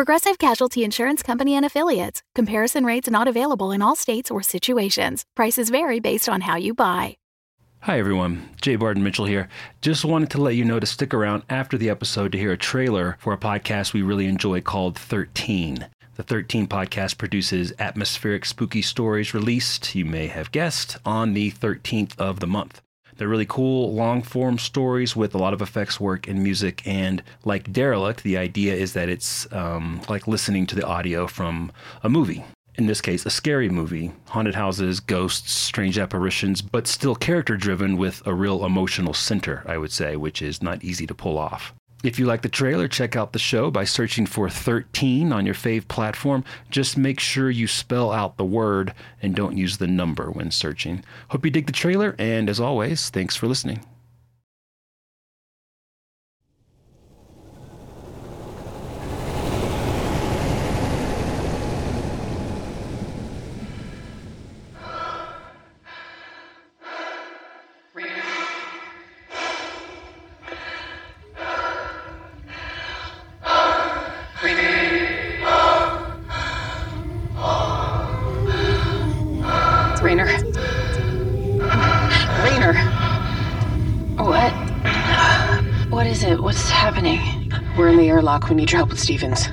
Progressive Casualty Insurance Company and Affiliates. Comparison rates not available in all states or situations. Prices vary based on how you buy. Hi everyone, J. Barton Mitchell here. Just wanted to let you know to stick around after the episode to hear a trailer for a podcast we really enjoy called 13. The 13 podcast produces atmospheric spooky stories released, you may have guessed, on the 13th of the month. They're really cool, long form stories with a lot of effects work and music. And like Derelict, the idea is that it's um, like listening to the audio from a movie. In this case, a scary movie, haunted houses, ghosts, strange apparitions, but still character driven with a real emotional center, I would say, which is not easy to pull off. If you like the trailer, check out the show by searching for 13 on your fave platform. Just make sure you spell out the word and don't use the number when searching. Hope you dig the trailer, and as always, thanks for listening. We're in the airlock. We need your help with Stevens.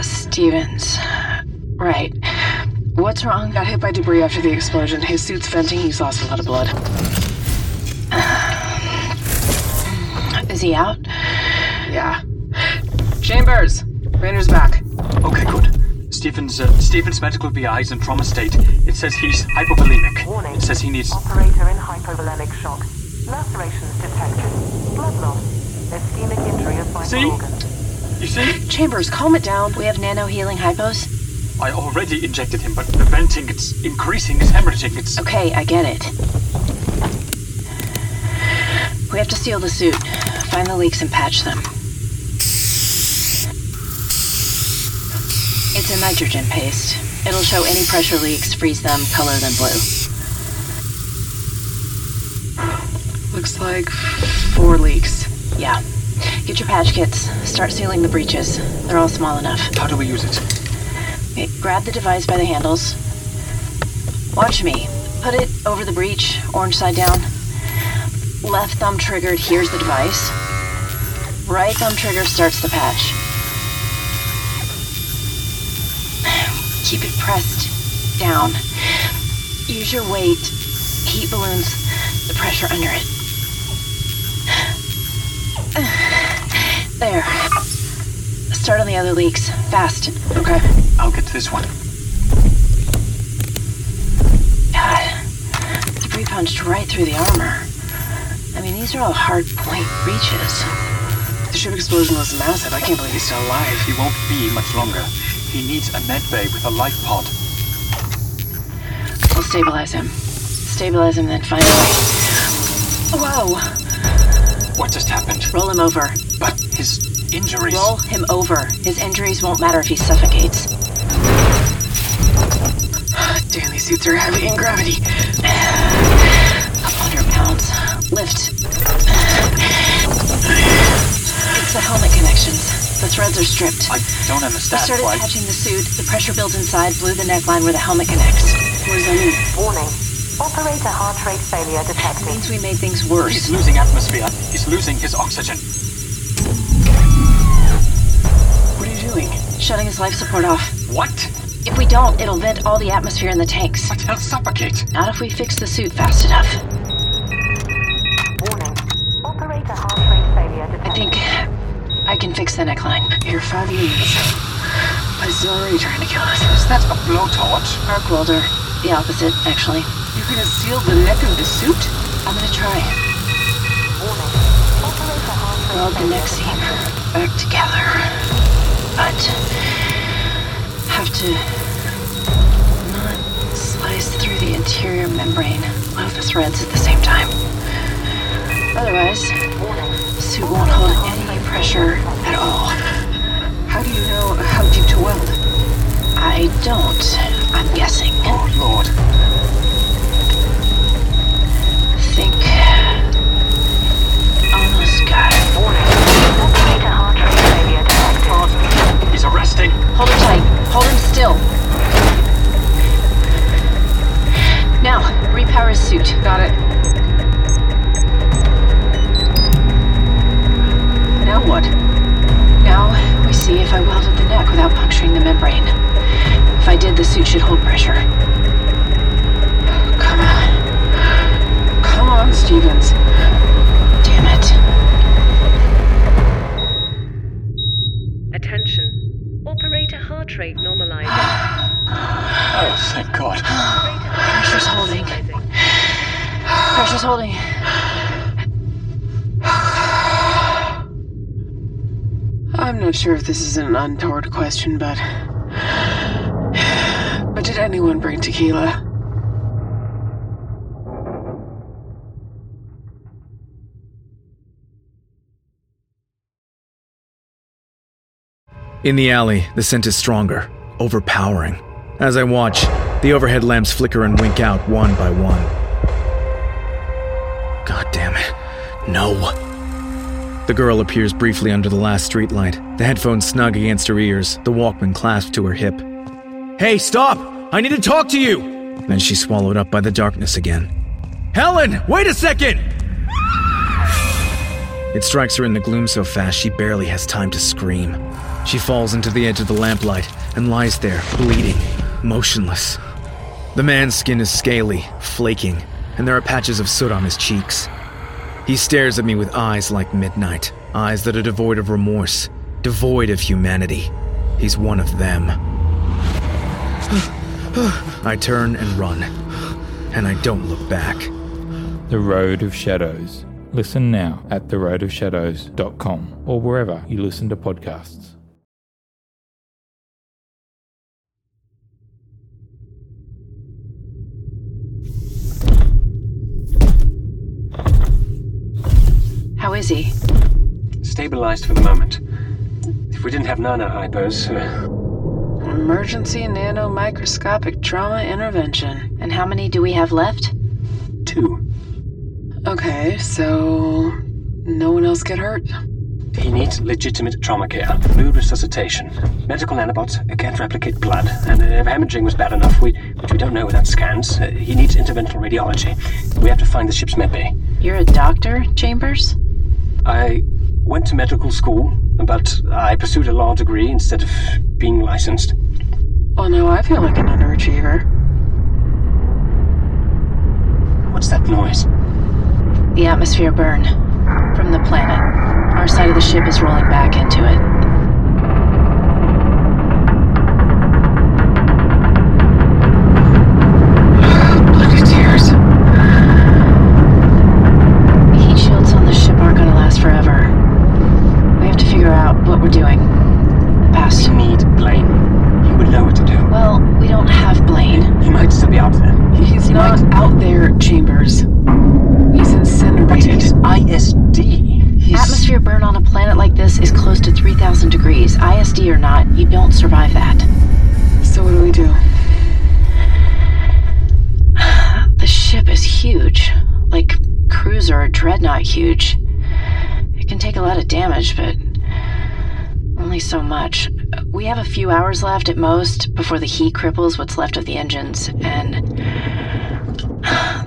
Stevens. Right. What's wrong? Got hit by debris after the explosion. His suit's venting. He's lost a lot of blood. Is he out? Yeah. Chambers! Raynor's back. Okay, good. Stevens' uh, Stevens' medical BI is in trauma state. It says he's hypovolemic. Warning. It says he needs. Operator in hypovolemic shock. Lacerations detected. Blood loss. Ischemic injury of vital See? organs. You see? Chambers, calm it down. We have nano healing hypos. I already injected him, but the venting, it's increasing, it's hemorrhaging, it's. Okay, I get it. We have to seal the suit, find the leaks, and patch them. It's a nitrogen paste. It'll show any pressure leaks, freeze them, color them blue. Looks like four leaks. Yeah. Get your patch kits. Start sealing the breaches. They're all small enough. How do we use it? Okay, grab the device by the handles. Watch me. Put it over the breach, orange side down. Left thumb triggered, here's the device. Right thumb trigger starts the patch. Keep it pressed down. Use your weight. Heat balloons the pressure under it. There. Start on the other leaks. Fast. Okay, I'll get to this one. God, debris punched right through the armor. I mean, these are all hard point breaches. The ship explosion was massive. I can't believe he's still alive. He won't be much longer. He needs a med bay with a life pod. I'll stabilize him. Stabilize him, then find a way. Whoa! What just happened? Roll him over. But his injuries. Roll him over. His injuries won't matter if he suffocates. Damn, these suits are heavy in gravity. Couple hundred pounds. Lift. It's the helmet connections. The threads are stripped. I don't We understand started why. patching the suit. The pressure builds inside, blew the neckline where the helmet connects. What does that mean? Warning. Operator heart rate failure detected. Means we made things worse. He's losing atmosphere. He's losing his oxygen. Doing? Shutting his life support off. What? If we don't, it'll vent all the atmosphere in the tanks. But he'll suffocate. Not if we fix the suit fast enough. Warning. Operator heart rate failure detected. I think I can fix the neckline. You're five minutes. But he's already trying to kill us. Is that a blowtorch? Arc welder. The opposite, actually. You're gonna seal the neck of the suit? I'm gonna try. Warning. Operator heart rate Weld the neck seam detected. back together. But have to not slice through the interior membrane. Of the threads at the same time. Otherwise, the suit won't hold any pressure at all. How do you know how deep to weld? I don't. I'm guessing. Oh, Lord. He's arresting. Hold him tight. Hold him still. Now, repower his suit. Got it. Now what? Now we see if I welded the neck without puncturing the membrane. If I did, the suit should hold pressure. Come on. Come on, Stevens. Sure if this is an untoward question, but. But did anyone bring tequila? In the alley, the scent is stronger, overpowering. As I watch, the overhead lamps flicker and wink out one by one. God damn it. No. The girl appears briefly under the last streetlight, the headphones snug against her ears, the Walkman clasped to her hip. Hey, stop! I need to talk to you! Then she's swallowed up by the darkness again. Helen, wait a second! It strikes her in the gloom so fast she barely has time to scream. She falls into the edge of the lamplight and lies there, bleeding, motionless. The man's skin is scaly, flaking, and there are patches of soot on his cheeks. He stares at me with eyes like midnight, eyes that are devoid of remorse, devoid of humanity. He's one of them. I turn and run, and I don't look back. The Road of Shadows. Listen now at theroadofshadows.com or wherever you listen to podcasts. How is he? Stabilized for the moment. If we didn't have nano hypos, uh, Emergency nanomicroscopic trauma intervention. And how many do we have left? two. Okay, so. No one else get hurt? He needs legitimate trauma care, fluid resuscitation. Medical nanobots can't replicate blood, and if hemorrhaging was bad enough, we, which we don't know without scans, uh, he needs interventional radiology. We have to find the ship's medbay. You're a doctor, Chambers? I went to medical school, but I pursued a law degree instead of being licensed. Oh, well, now I feel like an underachiever. What's that noise? The atmosphere burn. From the planet. Our side of the ship is rolling back into it. Huge. It can take a lot of damage, but only so much. We have a few hours left at most before the heat cripples what's left of the engines, and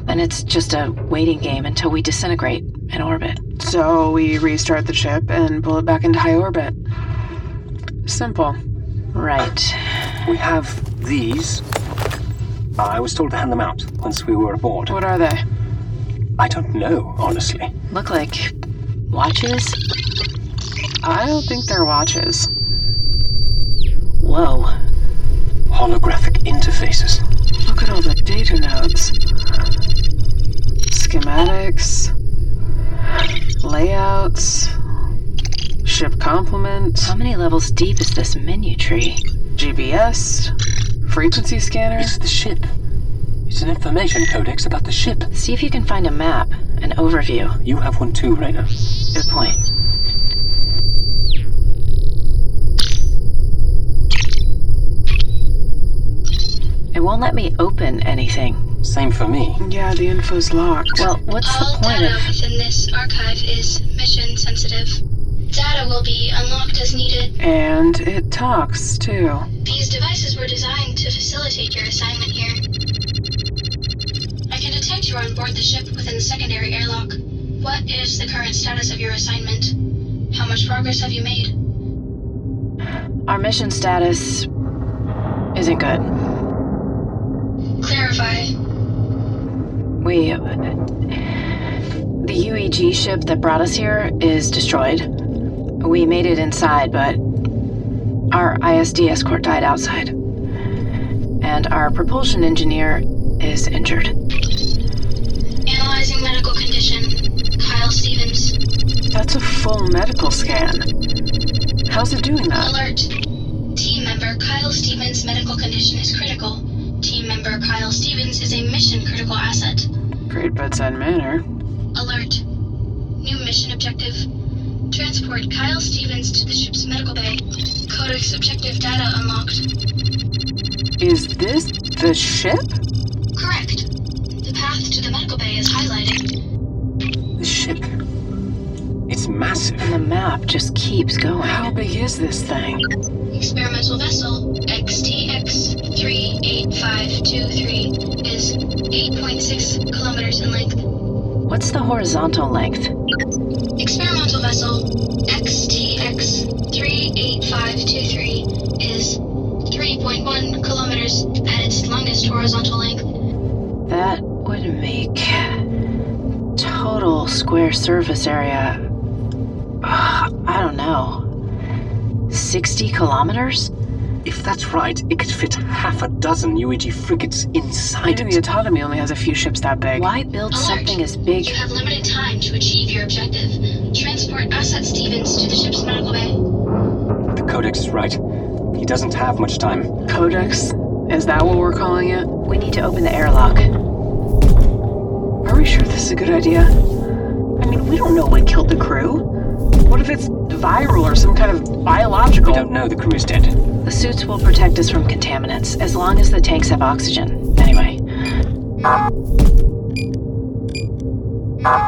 then it's just a waiting game until we disintegrate in orbit. So we restart the ship and pull it back into high orbit. Simple. Right. We have these. I was told to hand them out once we were aboard. What are they? I don't know, honestly. Look like watches? I don't think they're watches. Whoa. Holographic interfaces. Look at all the data nodes. Schematics. Layouts. Ship complement. How many levels deep is this menu tree? GBS. Frequency scanner. It's the ship. It's an information codex about the ship. See if you can find a map, an overview. You have one too, Raynor. Good point. It won't let me open anything. Same for me. Yeah, the info's locked. Well, what's the All point data of. within this archive is mission sensitive. Data will be unlocked as needed. And it talks, too. These devices were designed to facilitate your assignment here. Detect you are on board the ship within the secondary airlock. What is the current status of your assignment? How much progress have you made? Our mission status isn't good. Clarify. We. The UEG ship that brought us here is destroyed. We made it inside, but our ISD escort died outside. And our propulsion engineer is injured. Medical condition. Kyle Stevens. That's a full medical scan. How's it doing that? Alert. Team member Kyle Stevens' medical condition is critical. Team member Kyle Stevens is a mission critical asset. Great bedside manner. Alert. New mission objective. Transport Kyle Stevens to the ship's medical bay. Codex objective data unlocked. Is this the ship? Correct. The path to the medical bay is highlighted. The ship. It's massive. And the map just keeps going. How big is this thing? Experimental vessel XTX38523 is 8.6 kilometers in length. What's the horizontal length? Experimental vessel XTX38523 is 3.1 kilometers at its longest horizontal length. That square surface area. uh, I don't know. 60 kilometers? If that's right, it could fit half a dozen UEG frigates inside Even it. the Autonomy only has a few ships that big. Why build something as big? You have limited time to achieve your objective. Transport Asset Stevens to the ship's medical bay. The Codex is right. He doesn't have much time. Codex? Is that what we're calling it? We need to open the airlock. Are we sure this is a good idea? I mean, we don't know what killed the crew. What if it's viral or some kind of biological? We don't know the crew is dead. The suits will protect us from contaminants as long as the tanks have oxygen. Anyway,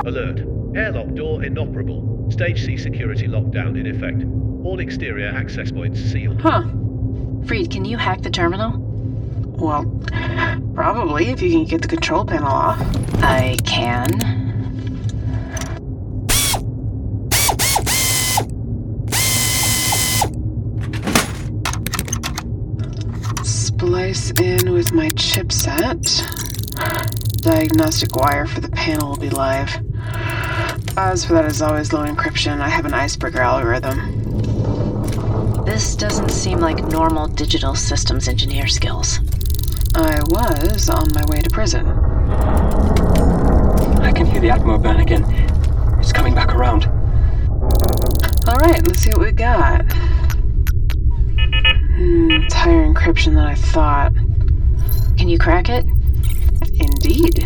Alert. Airlock door inoperable. Stage C security lockdown in effect. All exterior access points sealed. Huh. Freed, can you hack the terminal? Well, probably if you can get the control panel off. I can. Splice in with my chipset. Diagnostic wire for the panel will be live. As for that is always low encryption, I have an icebreaker algorithm. This doesn't seem like normal digital systems engineer skills. I was on my way to prison. I can hear the Atmo burn again. It's coming back around. Alright, let's see what we got. It's higher encryption than I thought. Can you crack it? Indeed.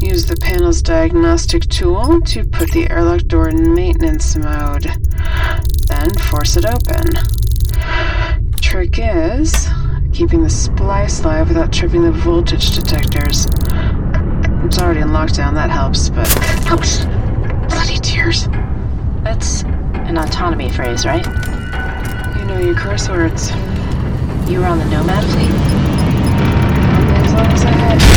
Use the panel's diagnostic tool to put the airlock door in maintenance mode. Then force it open. Trick is keeping the splice live without tripping the voltage detectors. It's already in lockdown, that helps, but. Ouch! Bloody tears. That's an autonomy phrase, right? Know your curse words. You were on the Nomad fleet? As long as I had.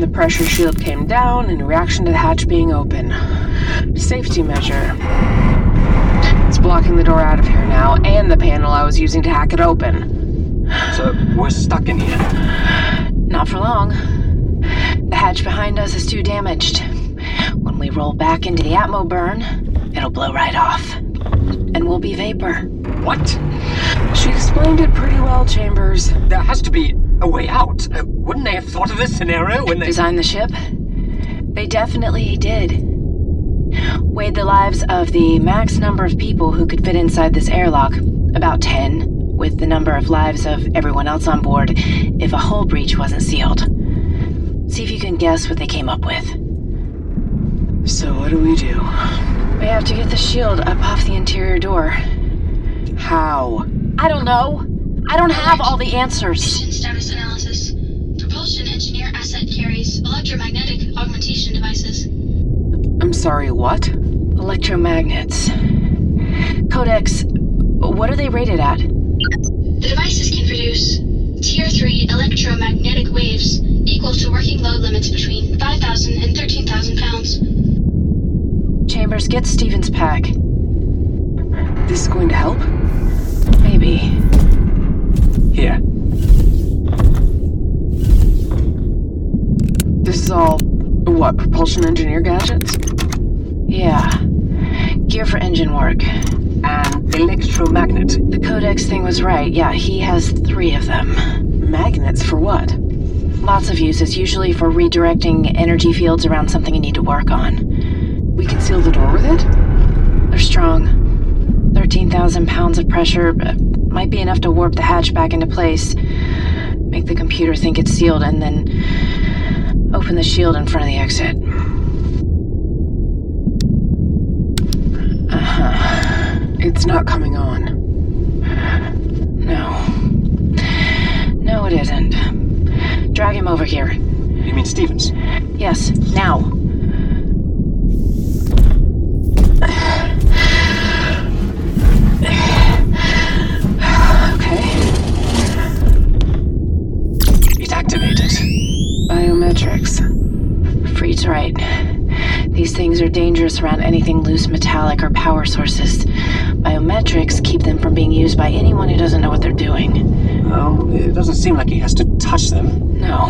The pressure shield came down in reaction to the hatch being open. Safety measure. It's blocking the door out of here now, and the panel I was using to hack it open. So we're stuck in here. Not for long. The hatch behind us is too damaged. When we roll back into the atmo burn, it'll blow right off. And we'll be vapor. What? She explained it pretty well, Chambers. There has to be a way out. Uh, wouldn't they have thought of this scenario when they designed the ship? They definitely did. Weighed the lives of the max number of people who could fit inside this airlock, about 10, with the number of lives of everyone else on board if a hull breach wasn't sealed. See if you can guess what they came up with. So, what do we do? We have to get the shield up off the interior door. How? I don't know. I don't have all the answers. Mission status analysis. Propulsion engineer asset carries electromagnetic augmentation devices. I'm sorry, what? Electromagnets. Codex, what are they rated at? The devices can produce Tier 3 electromagnetic waves equal to working load limits between 5,000 and 13,000 pounds. Chambers, get Stevens' pack. This is going to help? Maybe. Here. This is all, what, propulsion engineer gadgets? Yeah. Gear for engine work. An electromagnet. The Codex thing was right. Yeah, he has three of them. Magnets for what? Lots of uses, usually for redirecting energy fields around something you need to work on. We can seal the door with it? They're strong. 13,000 pounds of pressure might be enough to warp the hatch back into place, make the computer think it's sealed, and then open the shield in front of the exit. Uh huh. It's not coming on. No. No, it isn't. Drag him over here. You mean Stevens? Yes, now. Biometrics. Freed's right. These things are dangerous around anything loose metallic or power sources. Biometrics keep them from being used by anyone who doesn't know what they're doing. Well, it doesn't seem like he has to touch them. No.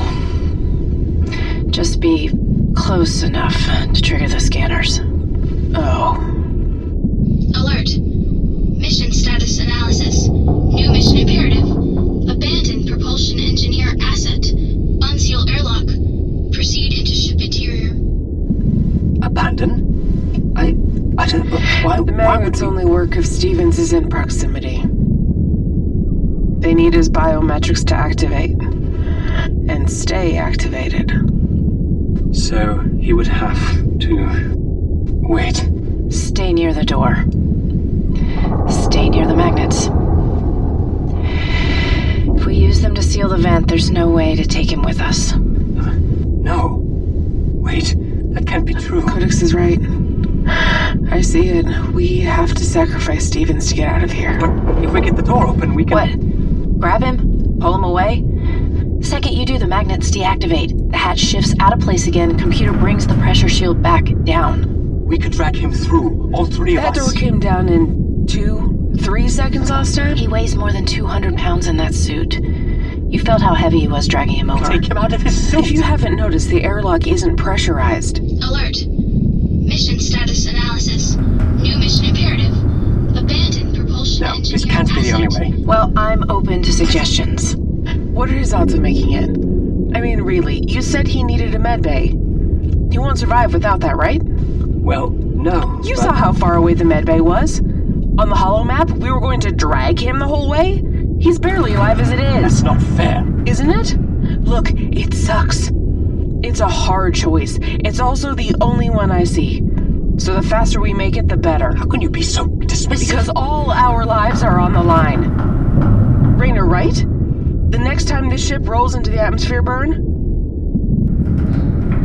Just be close enough to trigger the scanners. Oh. Alert. Mission status analysis. New mission imperative. Abandon propulsion engineer asset. Unseal airlock. Proceed into ship interior. Abandon? I. Why? The magnets only work if Stevens is in proximity. They need his biometrics to activate and stay activated. So he would have to wait. Stay near the door. Stay near the magnets. If we use them to seal the vent, there's no way to take him with us. No. Wait, that can't be true. Codex is right. I see it. We have to sacrifice Stevens to get out of here. But if we get the door open, we can. What? Grab him? Pull him away? Second you do, the magnets deactivate. The hatch shifts out of place again. Computer brings the pressure shield back down. We could drag him through, all three of That us. door came down in two, three seconds last time? He weighs more than 200 pounds in that suit. You felt how heavy he was dragging him over. Take him out of his suit. If you haven't noticed, the airlock isn't pressurized. Alert. Mission status analysis. New mission imperative. Abandon propulsion No, this can't be the only way. Well, I'm open to suggestions. What are his odds of making it? I mean, really, you said he needed a med bay. He won't survive without that, right? Well, no. You but- saw how far away the med bay was. On the holo map, we were going to drag him the whole way. He's barely alive as it is. That's not fair. isn't it? Look, it sucks. It's a hard choice. It's also the only one I see. So the faster we make it, the better. How can you be so dismissive? Because all our lives are on the line. Raynor, right? The next time this ship rolls into the atmosphere burn?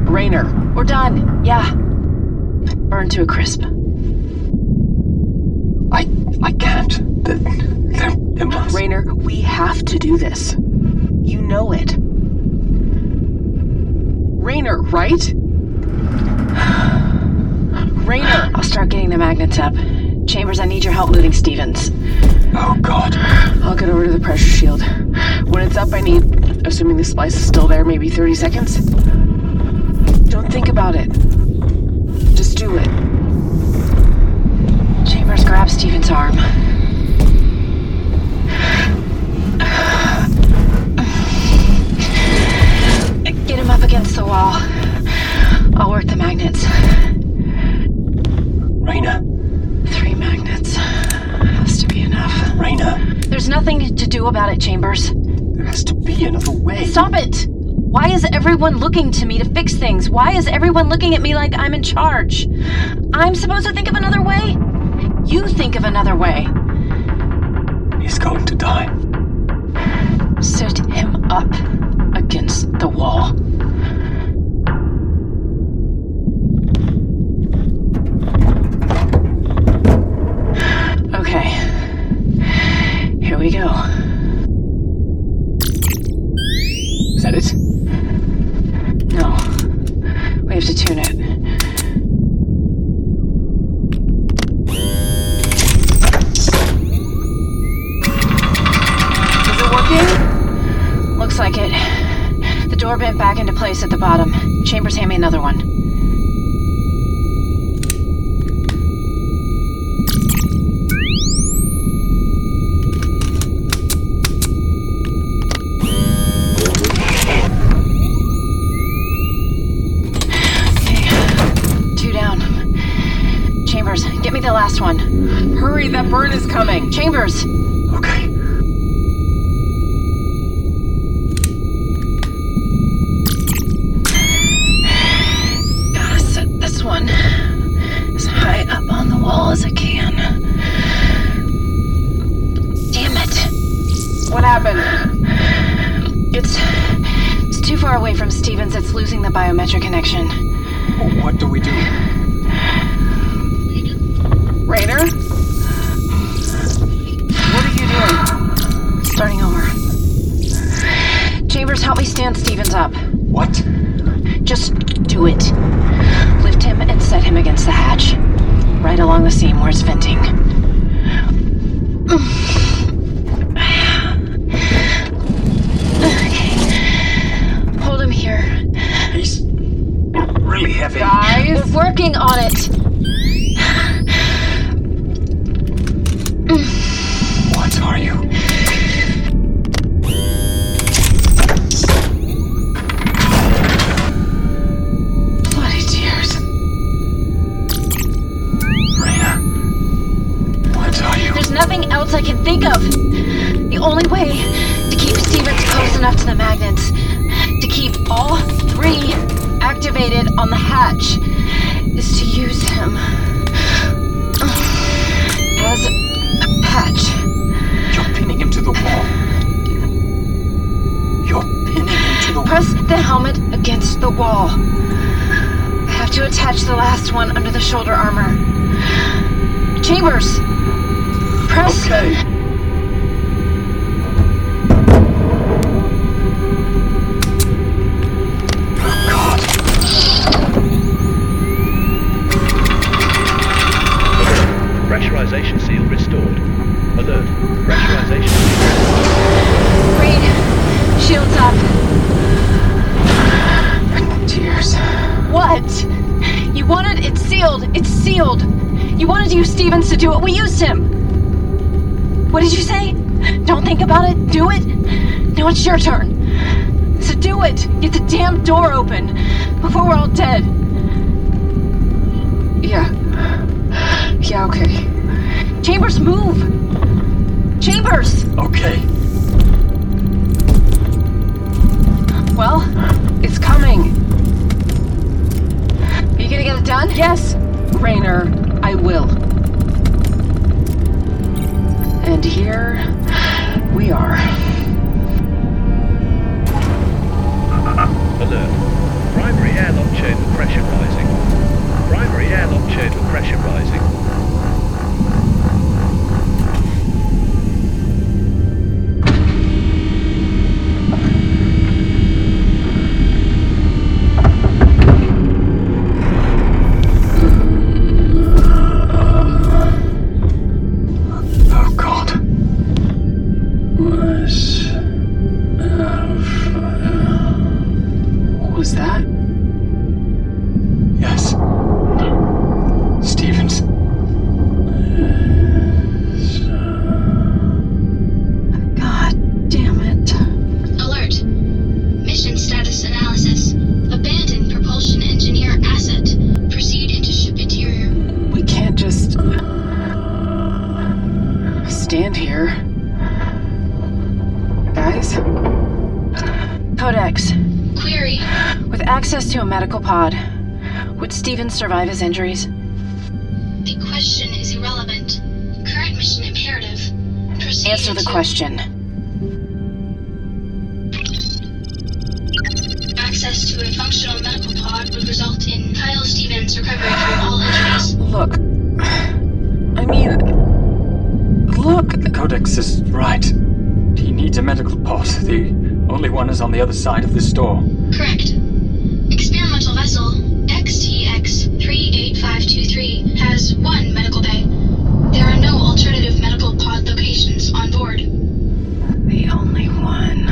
Raynor, We're done. Yeah. Burn to a crisp. I. I can't. The, have to do this. You know it. Raynor, right? Raynor! I'll start getting the magnets up. Chambers, I need your help moving Stevens. Oh, God. I'll get over to the pressure shield. When it's up, I need, assuming the splice is still there, maybe 30 seconds. Don't think about it. Just do it. Chambers, grab Stevens' arm. Get him up against the wall. I'll work the magnets. Raynor. Three magnets. Has to be enough. Raynor. There's nothing to do about it, Chambers. There has to be another way. Stop it! Why is everyone looking to me to fix things? Why is everyone looking at me like I'm in charge? I'm supposed to think of another way? You think of another way. He's going to die. Sit him up against the wall. Door bent back into place at the bottom. Chambers, hand me another one. Two down. Chambers, get me the last one. Hurry, that burn is coming. Chambers! Yes, Raynor, I will. And here we are. Alert. Primary airlock chamber pressure rising. Primary airlock chamber pressure rising. Survive his injuries? The question is irrelevant. Current mission imperative. Proceed Answer the into- question. Access to a functional medical pod would result in Kyle Stevens' recovery from all injuries. Look. I mean. Look. The Codex is right. He needs a medical pod. The only one is on the other side of this door. Correct. XTX-38523 has one medical bay. There are no alternative medical pod locations on board. The only one.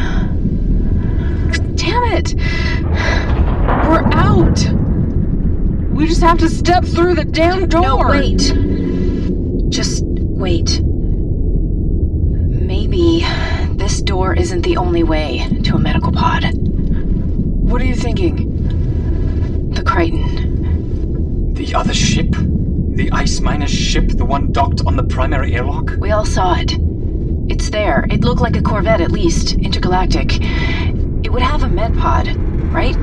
Damn it! We're out! We just have to step through the damn door! No, wait. Just wait. Maybe this door isn't the only way to a medical pod. What are you thinking? The Crichton. The other ship? The ice miner's ship, the one docked on the primary airlock? We all saw it. It's there. It looked like a Corvette at least, intergalactic. It would have a med pod, right?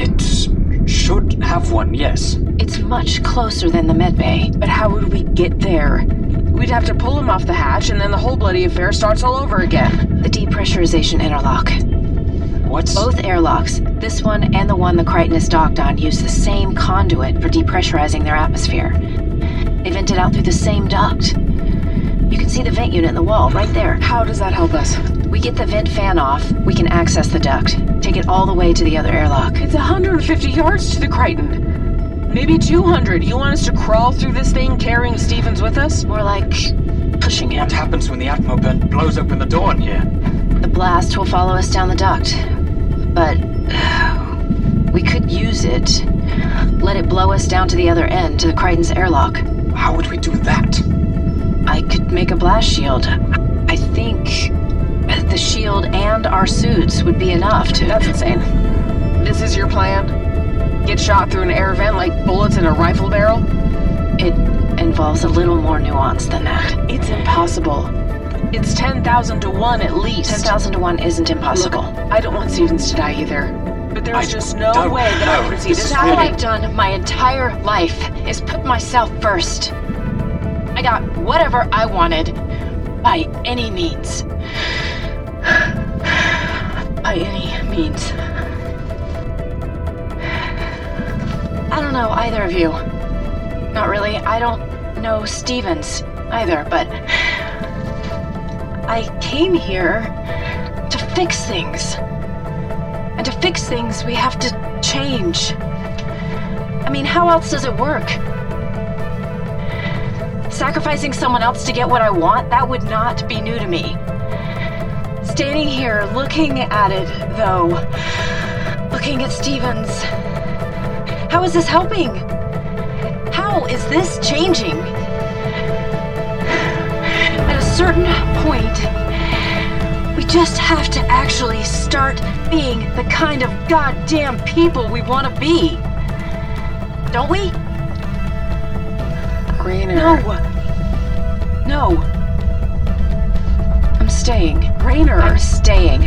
It should have one, yes. It's much closer than the med bay. But how would we get there? We'd have to pull him off the hatch, and then the whole bloody affair starts all over again. The depressurization interlock. What's. Both airlocks, this one and the one the Crichton is docked on, use the same conduit for depressurizing their atmosphere. They vent it out through the same duct. You can see the vent unit in the wall right there. How does that help us? We get the vent fan off, we can access the duct, take it all the way to the other airlock. It's 150 yards to the Crichton. Maybe 200. You want us to crawl through this thing carrying Stevens with us? More like pushing him. What happens when the Atmo burn blows open the door in here? The blast will follow us down the duct. But we could use it. Let it blow us down to the other end, to the Crichton's airlock. How would we do that? I could make a blast shield. I think the shield and our suits would be enough to. That's insane. This is your plan? Get shot through an air vent like bullets in a rifle barrel? It involves a little more nuance than that. It's impossible. It's 10,000 to 1 at least. 10,000 to 1 isn't impossible. Look, I don't want Stevens to die either. But there's I just no way that I know. can see This this is All happening. I've done my entire life is put myself first. I got whatever I wanted by any means. By any means. I don't know either of you. Not really. I don't know Stevens either, but I came here to fix things. And to fix things, we have to change. I mean, how else does it work? Sacrificing someone else to get what I want, that would not be new to me. Standing here looking at it, though, looking at Stevens, how is this helping? How is this changing? At a certain point, we just have to actually start being the kind of goddamn people we want to be. Don't we? Raynor. No. No. I'm staying. Raynor. I'm staying.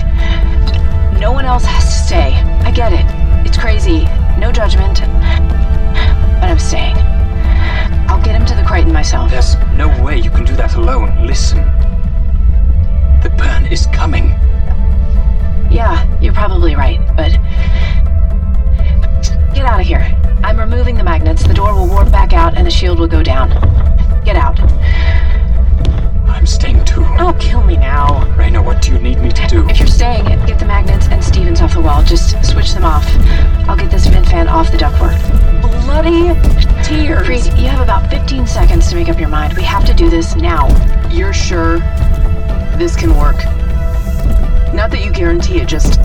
No one else has to stay. I get it. It's crazy. No judgment. But I'm staying. I'll get him to the Crichton myself. There's no way you can do that alone. Listen. The burn is coming. Yeah, you're probably right, but. Get out of here. I'm removing the magnets. The door will warp back out and the shield will go down. Get out. I'm staying too. Don't kill me now. Raynor, what do you need me to do? If you're staying, get the magnets and Stevens off the wall. Just switch them off. I'll get this vent fan off the ductwork. Bloody tears. Freed, you have about 15 seconds to make up your mind. We have to do this now. You're sure this can work? Not that you guarantee it, just.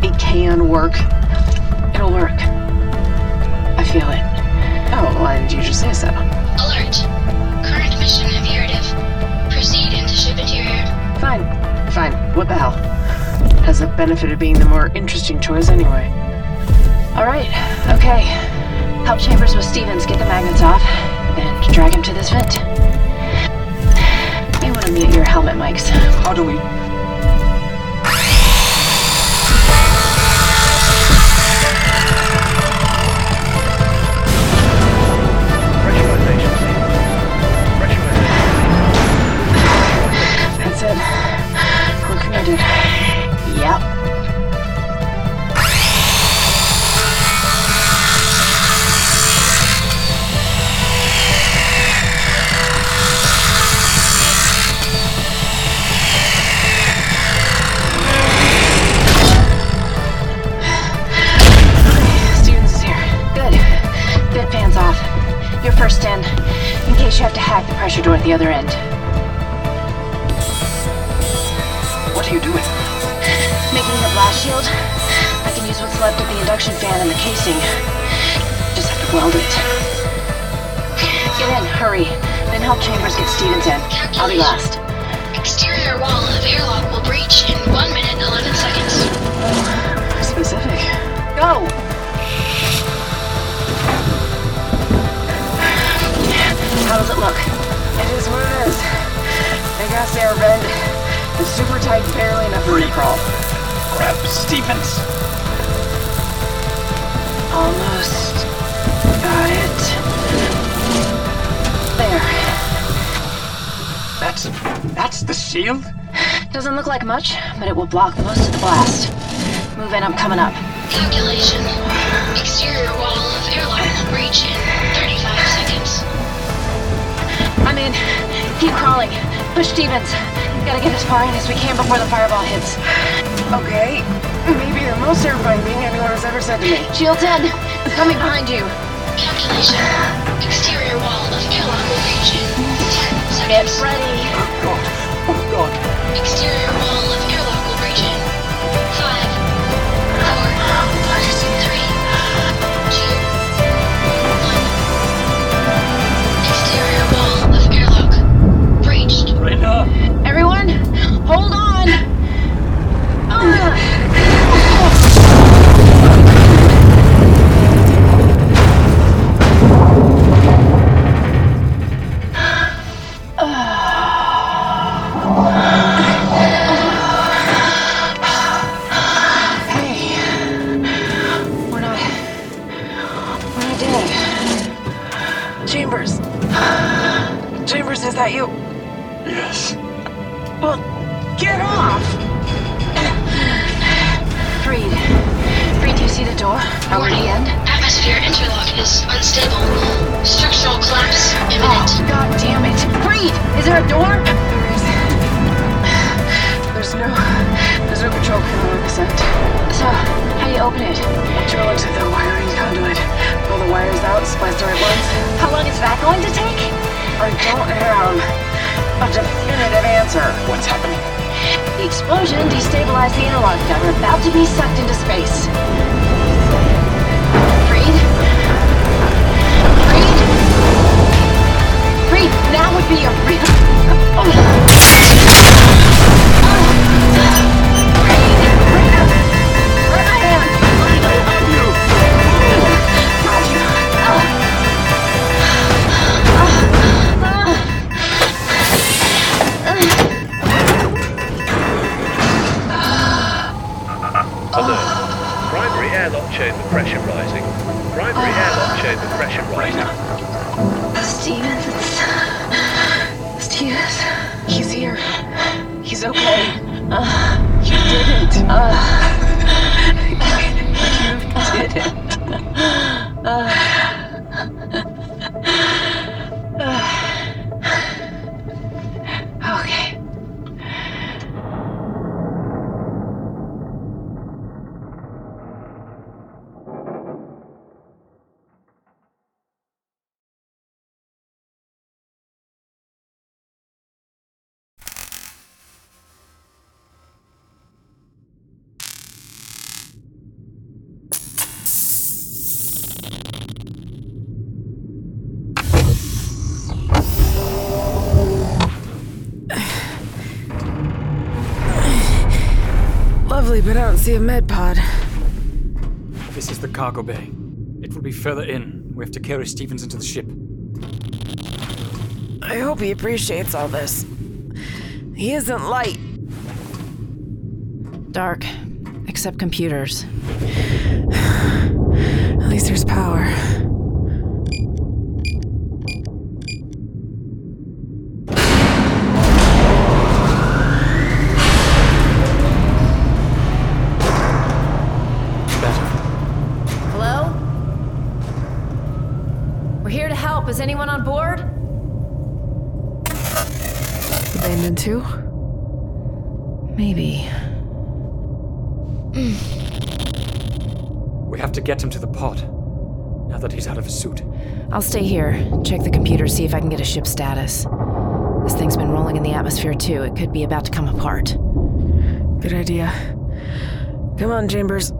It can work. It'll work. I feel it. Oh, why did you just say so? Alert. Current mission imperative. Proceed into ship interior. Fine. Fine. What the hell? Has the benefit of being the more interesting choice anyway. All right. Okay. Help Chambers with Stevens get the magnets off, then drag him to this vent. You would have Unmute your helmet mics. How do we. The pressure door at the other end. What are you doing? Making the blast shield. I can use what's left of the induction fan in the casing. Just have to weld it. Get in, hurry. Then help Chambers get Stevens in. I'll be last. It's super tight, barely enough room to crawl. Grab Stevens. Almost. Got it. There. That's. that's the shield? Doesn't look like much, but it will block most of the blast. Move in, I'm coming up. Calculation. Exterior wall of airlock will breach in 35 seconds. I'm in. Keep crawling. Push Stevens. Gotta get as far in as we can before the fireball hits. Okay. Maybe the most terrifying thing anyone has ever said to me. Shields in. Coming behind you. Calculation. Exterior wall of airlock will breach in 10 Get seconds. ready. God. Oh, God. Exterior wall Ah. See a med pod. This is the cargo bay. It will be further in. We have to carry Stevens into the ship. I hope he appreciates all this. He isn't light. Dark, except computers. At least there's power. Get him to the pod. Now that he's out of his suit. I'll stay here, check the computer, see if I can get a ship status. This thing's been rolling in the atmosphere too. It could be about to come apart. Good idea. Come on, Chambers.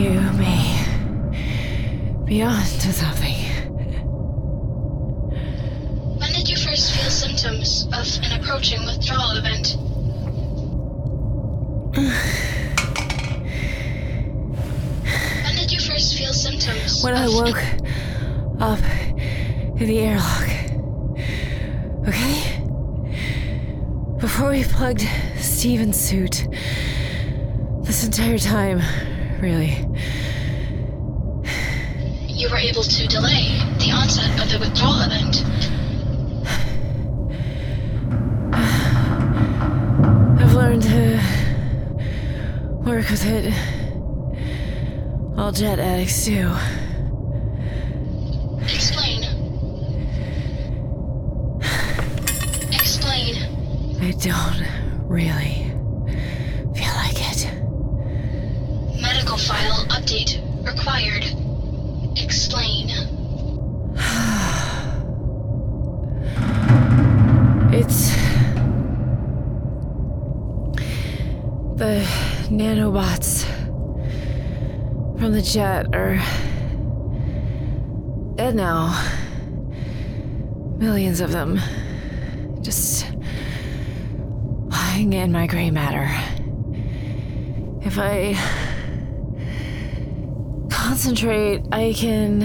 You may be on to something. When did you first feel symptoms of an approaching withdrawal event? When did you first feel symptoms? When I woke up in the airlock. Okay? Before we plugged Stevens' suit. This entire time, really. Able to delay the onset of the withdrawal event. I've learned to work with it. All jet addicts do. Explain. Explain. I don't really feel like it. Medical file update required. Nanobots from the jet are dead now. Millions of them. Just lying in my gray matter. If I concentrate, I can.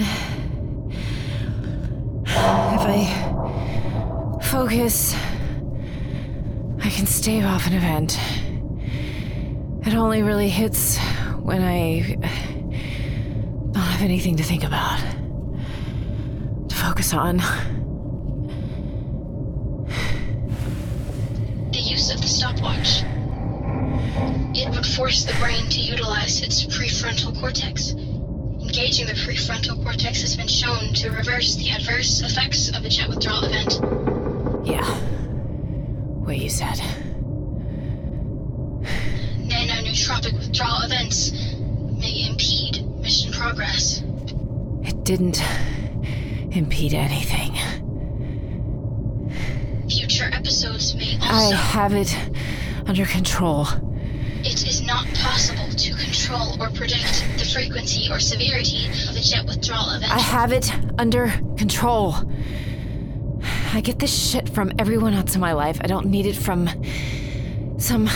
If I focus, I can stave off an event. It only really hits when I don't have anything to think about, to focus on. The use of the stopwatch. It would force the brain to utilize its prefrontal cortex. Engaging the prefrontal cortex has been shown to reverse the adverse effects of a jet withdrawal event. Yeah. What you said. Withdrawal events may impede mission progress. It didn't impede anything. Future episodes may also. I have it under control. It is not possible to control or predict the frequency or severity of a jet withdrawal event. I have it under control. I get this shit from everyone else in my life. I don't need it from some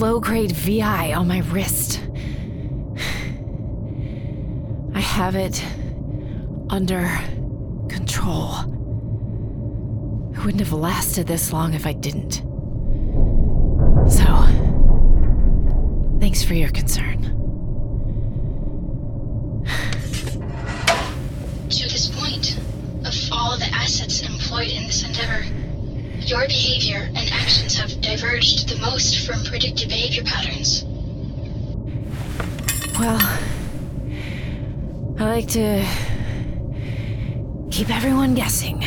low grade VI on my wrist. I have it under control. It wouldn't have lasted this long if I didn't. So, thanks for your concern. To this point, of all the assets employed in this endeavor, your behavior and diverged the most from predicted behavior patterns. Well, I like to keep everyone guessing.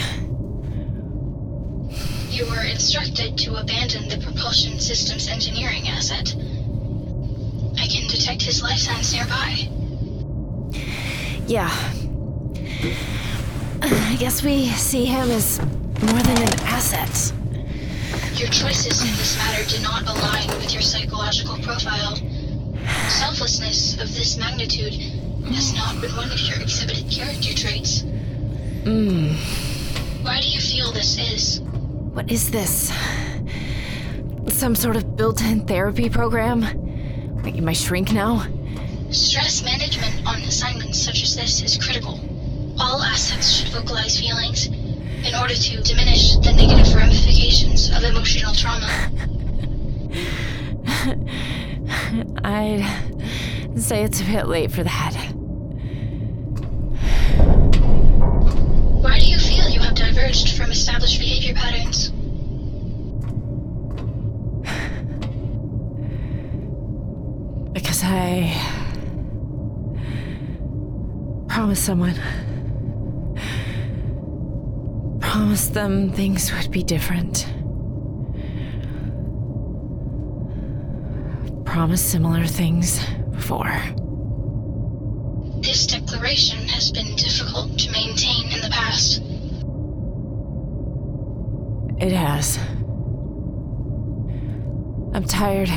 You were instructed to abandon the propulsion systems engineering asset. I can detect his life signs nearby. Yeah. I guess we see him as more than an asset. Your choices in this matter do not align with your psychological profile. Selflessness of this magnitude has not been one of your exhibited character traits. Mmm. Why do you feel this is? What is this? Some sort of built in therapy program? Wait, am I shrink now? Stress management on assignments such as this is critical. All assets should vocalize feelings in order to diminish the negative ramifications of emotional trauma. I'd say it's a bit late for that. Why do you feel you have diverged from established behavior patterns? Because I promised someone. Promised them things would be different. Promised similar things before. This declaration has been difficult to maintain in the past. It has. I'm tired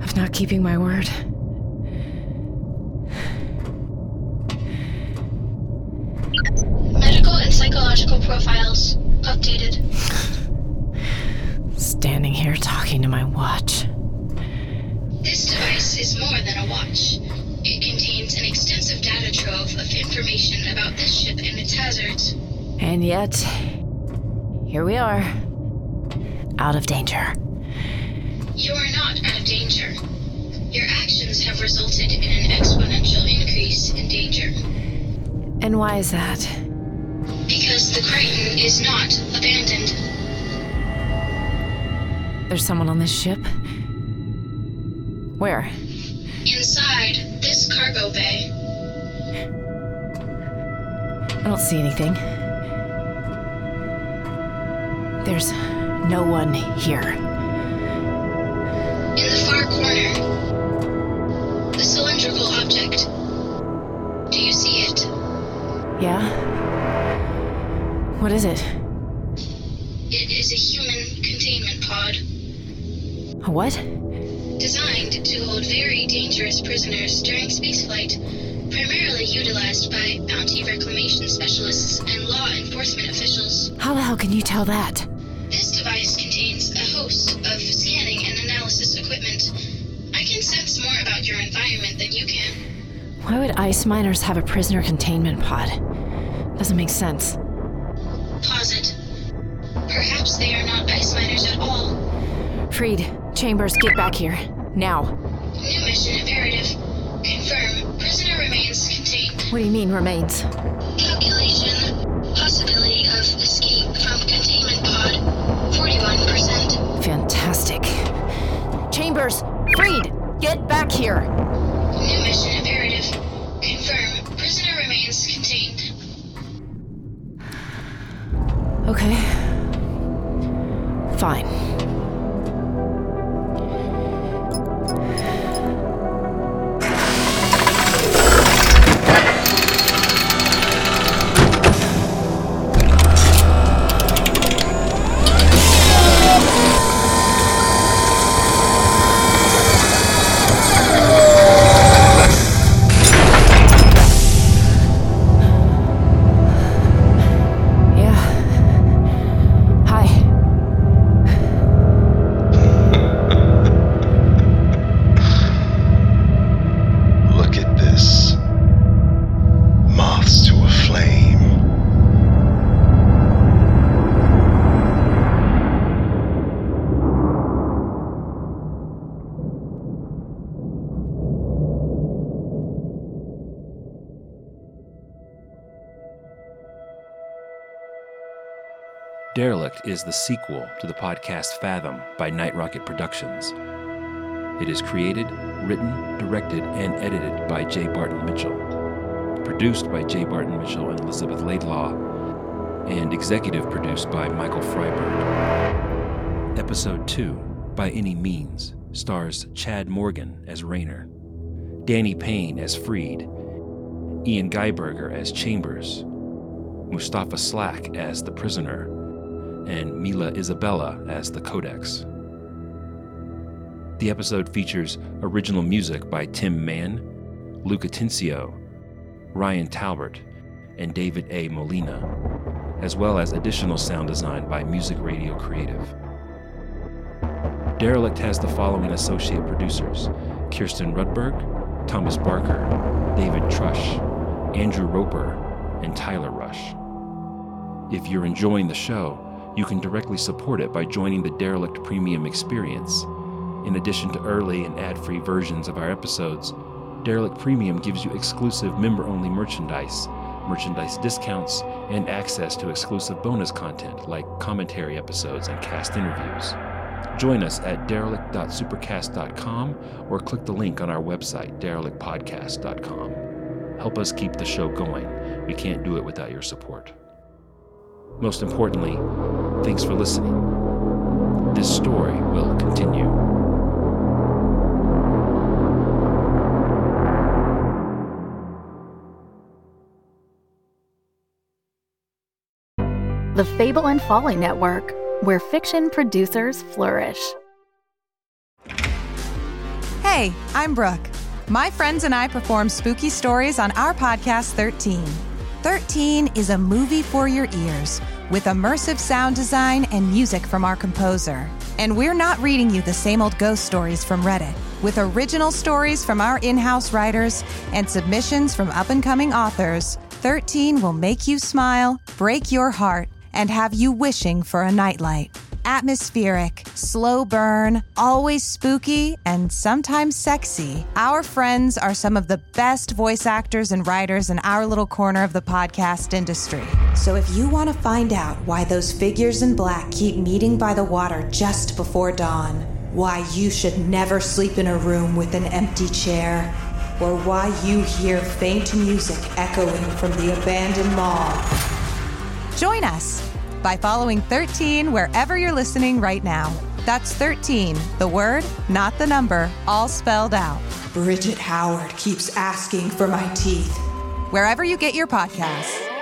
of not keeping my word. Medical and psychological profiles updated. Standing here talking to my watch. This device is more than a watch. It contains an extensive data trove of information about this ship and its hazards. And yet, here we are. Out of danger. You are not out of danger. Your actions have resulted in an exponential increase in danger. And why is that? Because the Crichton is not abandoned. There's someone on this ship? Where? Inside this cargo bay. I don't see anything. There's no one here. In the far corner. The cylindrical object. Do you see it? Yeah? What is it? It is a human containment pod. A what? Designed to hold very dangerous prisoners during spaceflight, primarily utilized by bounty reclamation specialists and law enforcement officials. How the hell can you tell that? This device contains a host of scanning and analysis equipment. I can sense more about your environment than you can. Why would ice miners have a prisoner containment pod? Doesn't make sense. They are not ice miners at all. Freed, Chambers, get back here. Now. New mission imperative. Confirm. Prisoner remains contained. What do you mean, remains? Calculation. Possibility of escape from containment pod. 41%. Fantastic. Chambers, Freed, get back here. New mission imperative. Confirm. Prisoner remains contained. Okay. Fine. Derelict is the sequel to the podcast Fathom by Night Rocket Productions. It is created, written, directed, and edited by J. Barton Mitchell, produced by J. Barton Mitchell and Elizabeth Laidlaw, and executive produced by Michael Freiberg. Episode 2, By Any Means, stars Chad Morgan as Raynor, Dani Payne as Freed, Ian Geiberger as Chambers, Mustapha Slack as the prisoner, and Mila Isabella as the Codex. The episode features original music by Tim Mann, Luke Atencio, Ryan Taubert, and David A. Molina, as well as additional sound design by Music Radio Creative. Derelict has the following associate producers Kirsten Rudberg, Thomas Barker, David Trush, Andrew Roper, and Tyler Rush. If you're enjoying the show, you can directly support it by joining the Derelict Premium Experience. In addition to early and ad free versions of our episodes, Derelict Premium gives you exclusive member only merchandise, merchandise discounts, and access to exclusive bonus content like commentary episodes and cast interviews. Join us at derelict.supercast.com or click the link on our website, derelictpodcast.com. Help us keep the show going. We can't do it without your support. Most importantly, thanks for listening. This story will continue. The Fable and Folly Network, where fiction producers flourish. Hey, I'm Brooke. My friends and I perform spooky stories on our podcast 13. 13 is a movie for your ears with immersive sound design and music from our composer. And we're not reading you the same old ghost stories from Reddit. With original stories from our in house writers and submissions from up and coming authors, 13 will make you smile, break your heart, and have you wishing for a nightlight. Atmospheric, slow burn, always spooky, and sometimes sexy. Our friends are some of the best voice actors and writers in our little corner of the podcast industry. So if you want to find out why those figures in black keep meeting by the water just before dawn, why you should never sleep in a room with an empty chair, or why you hear faint music echoing from the abandoned mall, Join us by following 13 wherever you're listening right now. That's 13, the word, not the number, all spelled out. Bridget Howard keeps asking for my teeth. Wherever you get your podcasts.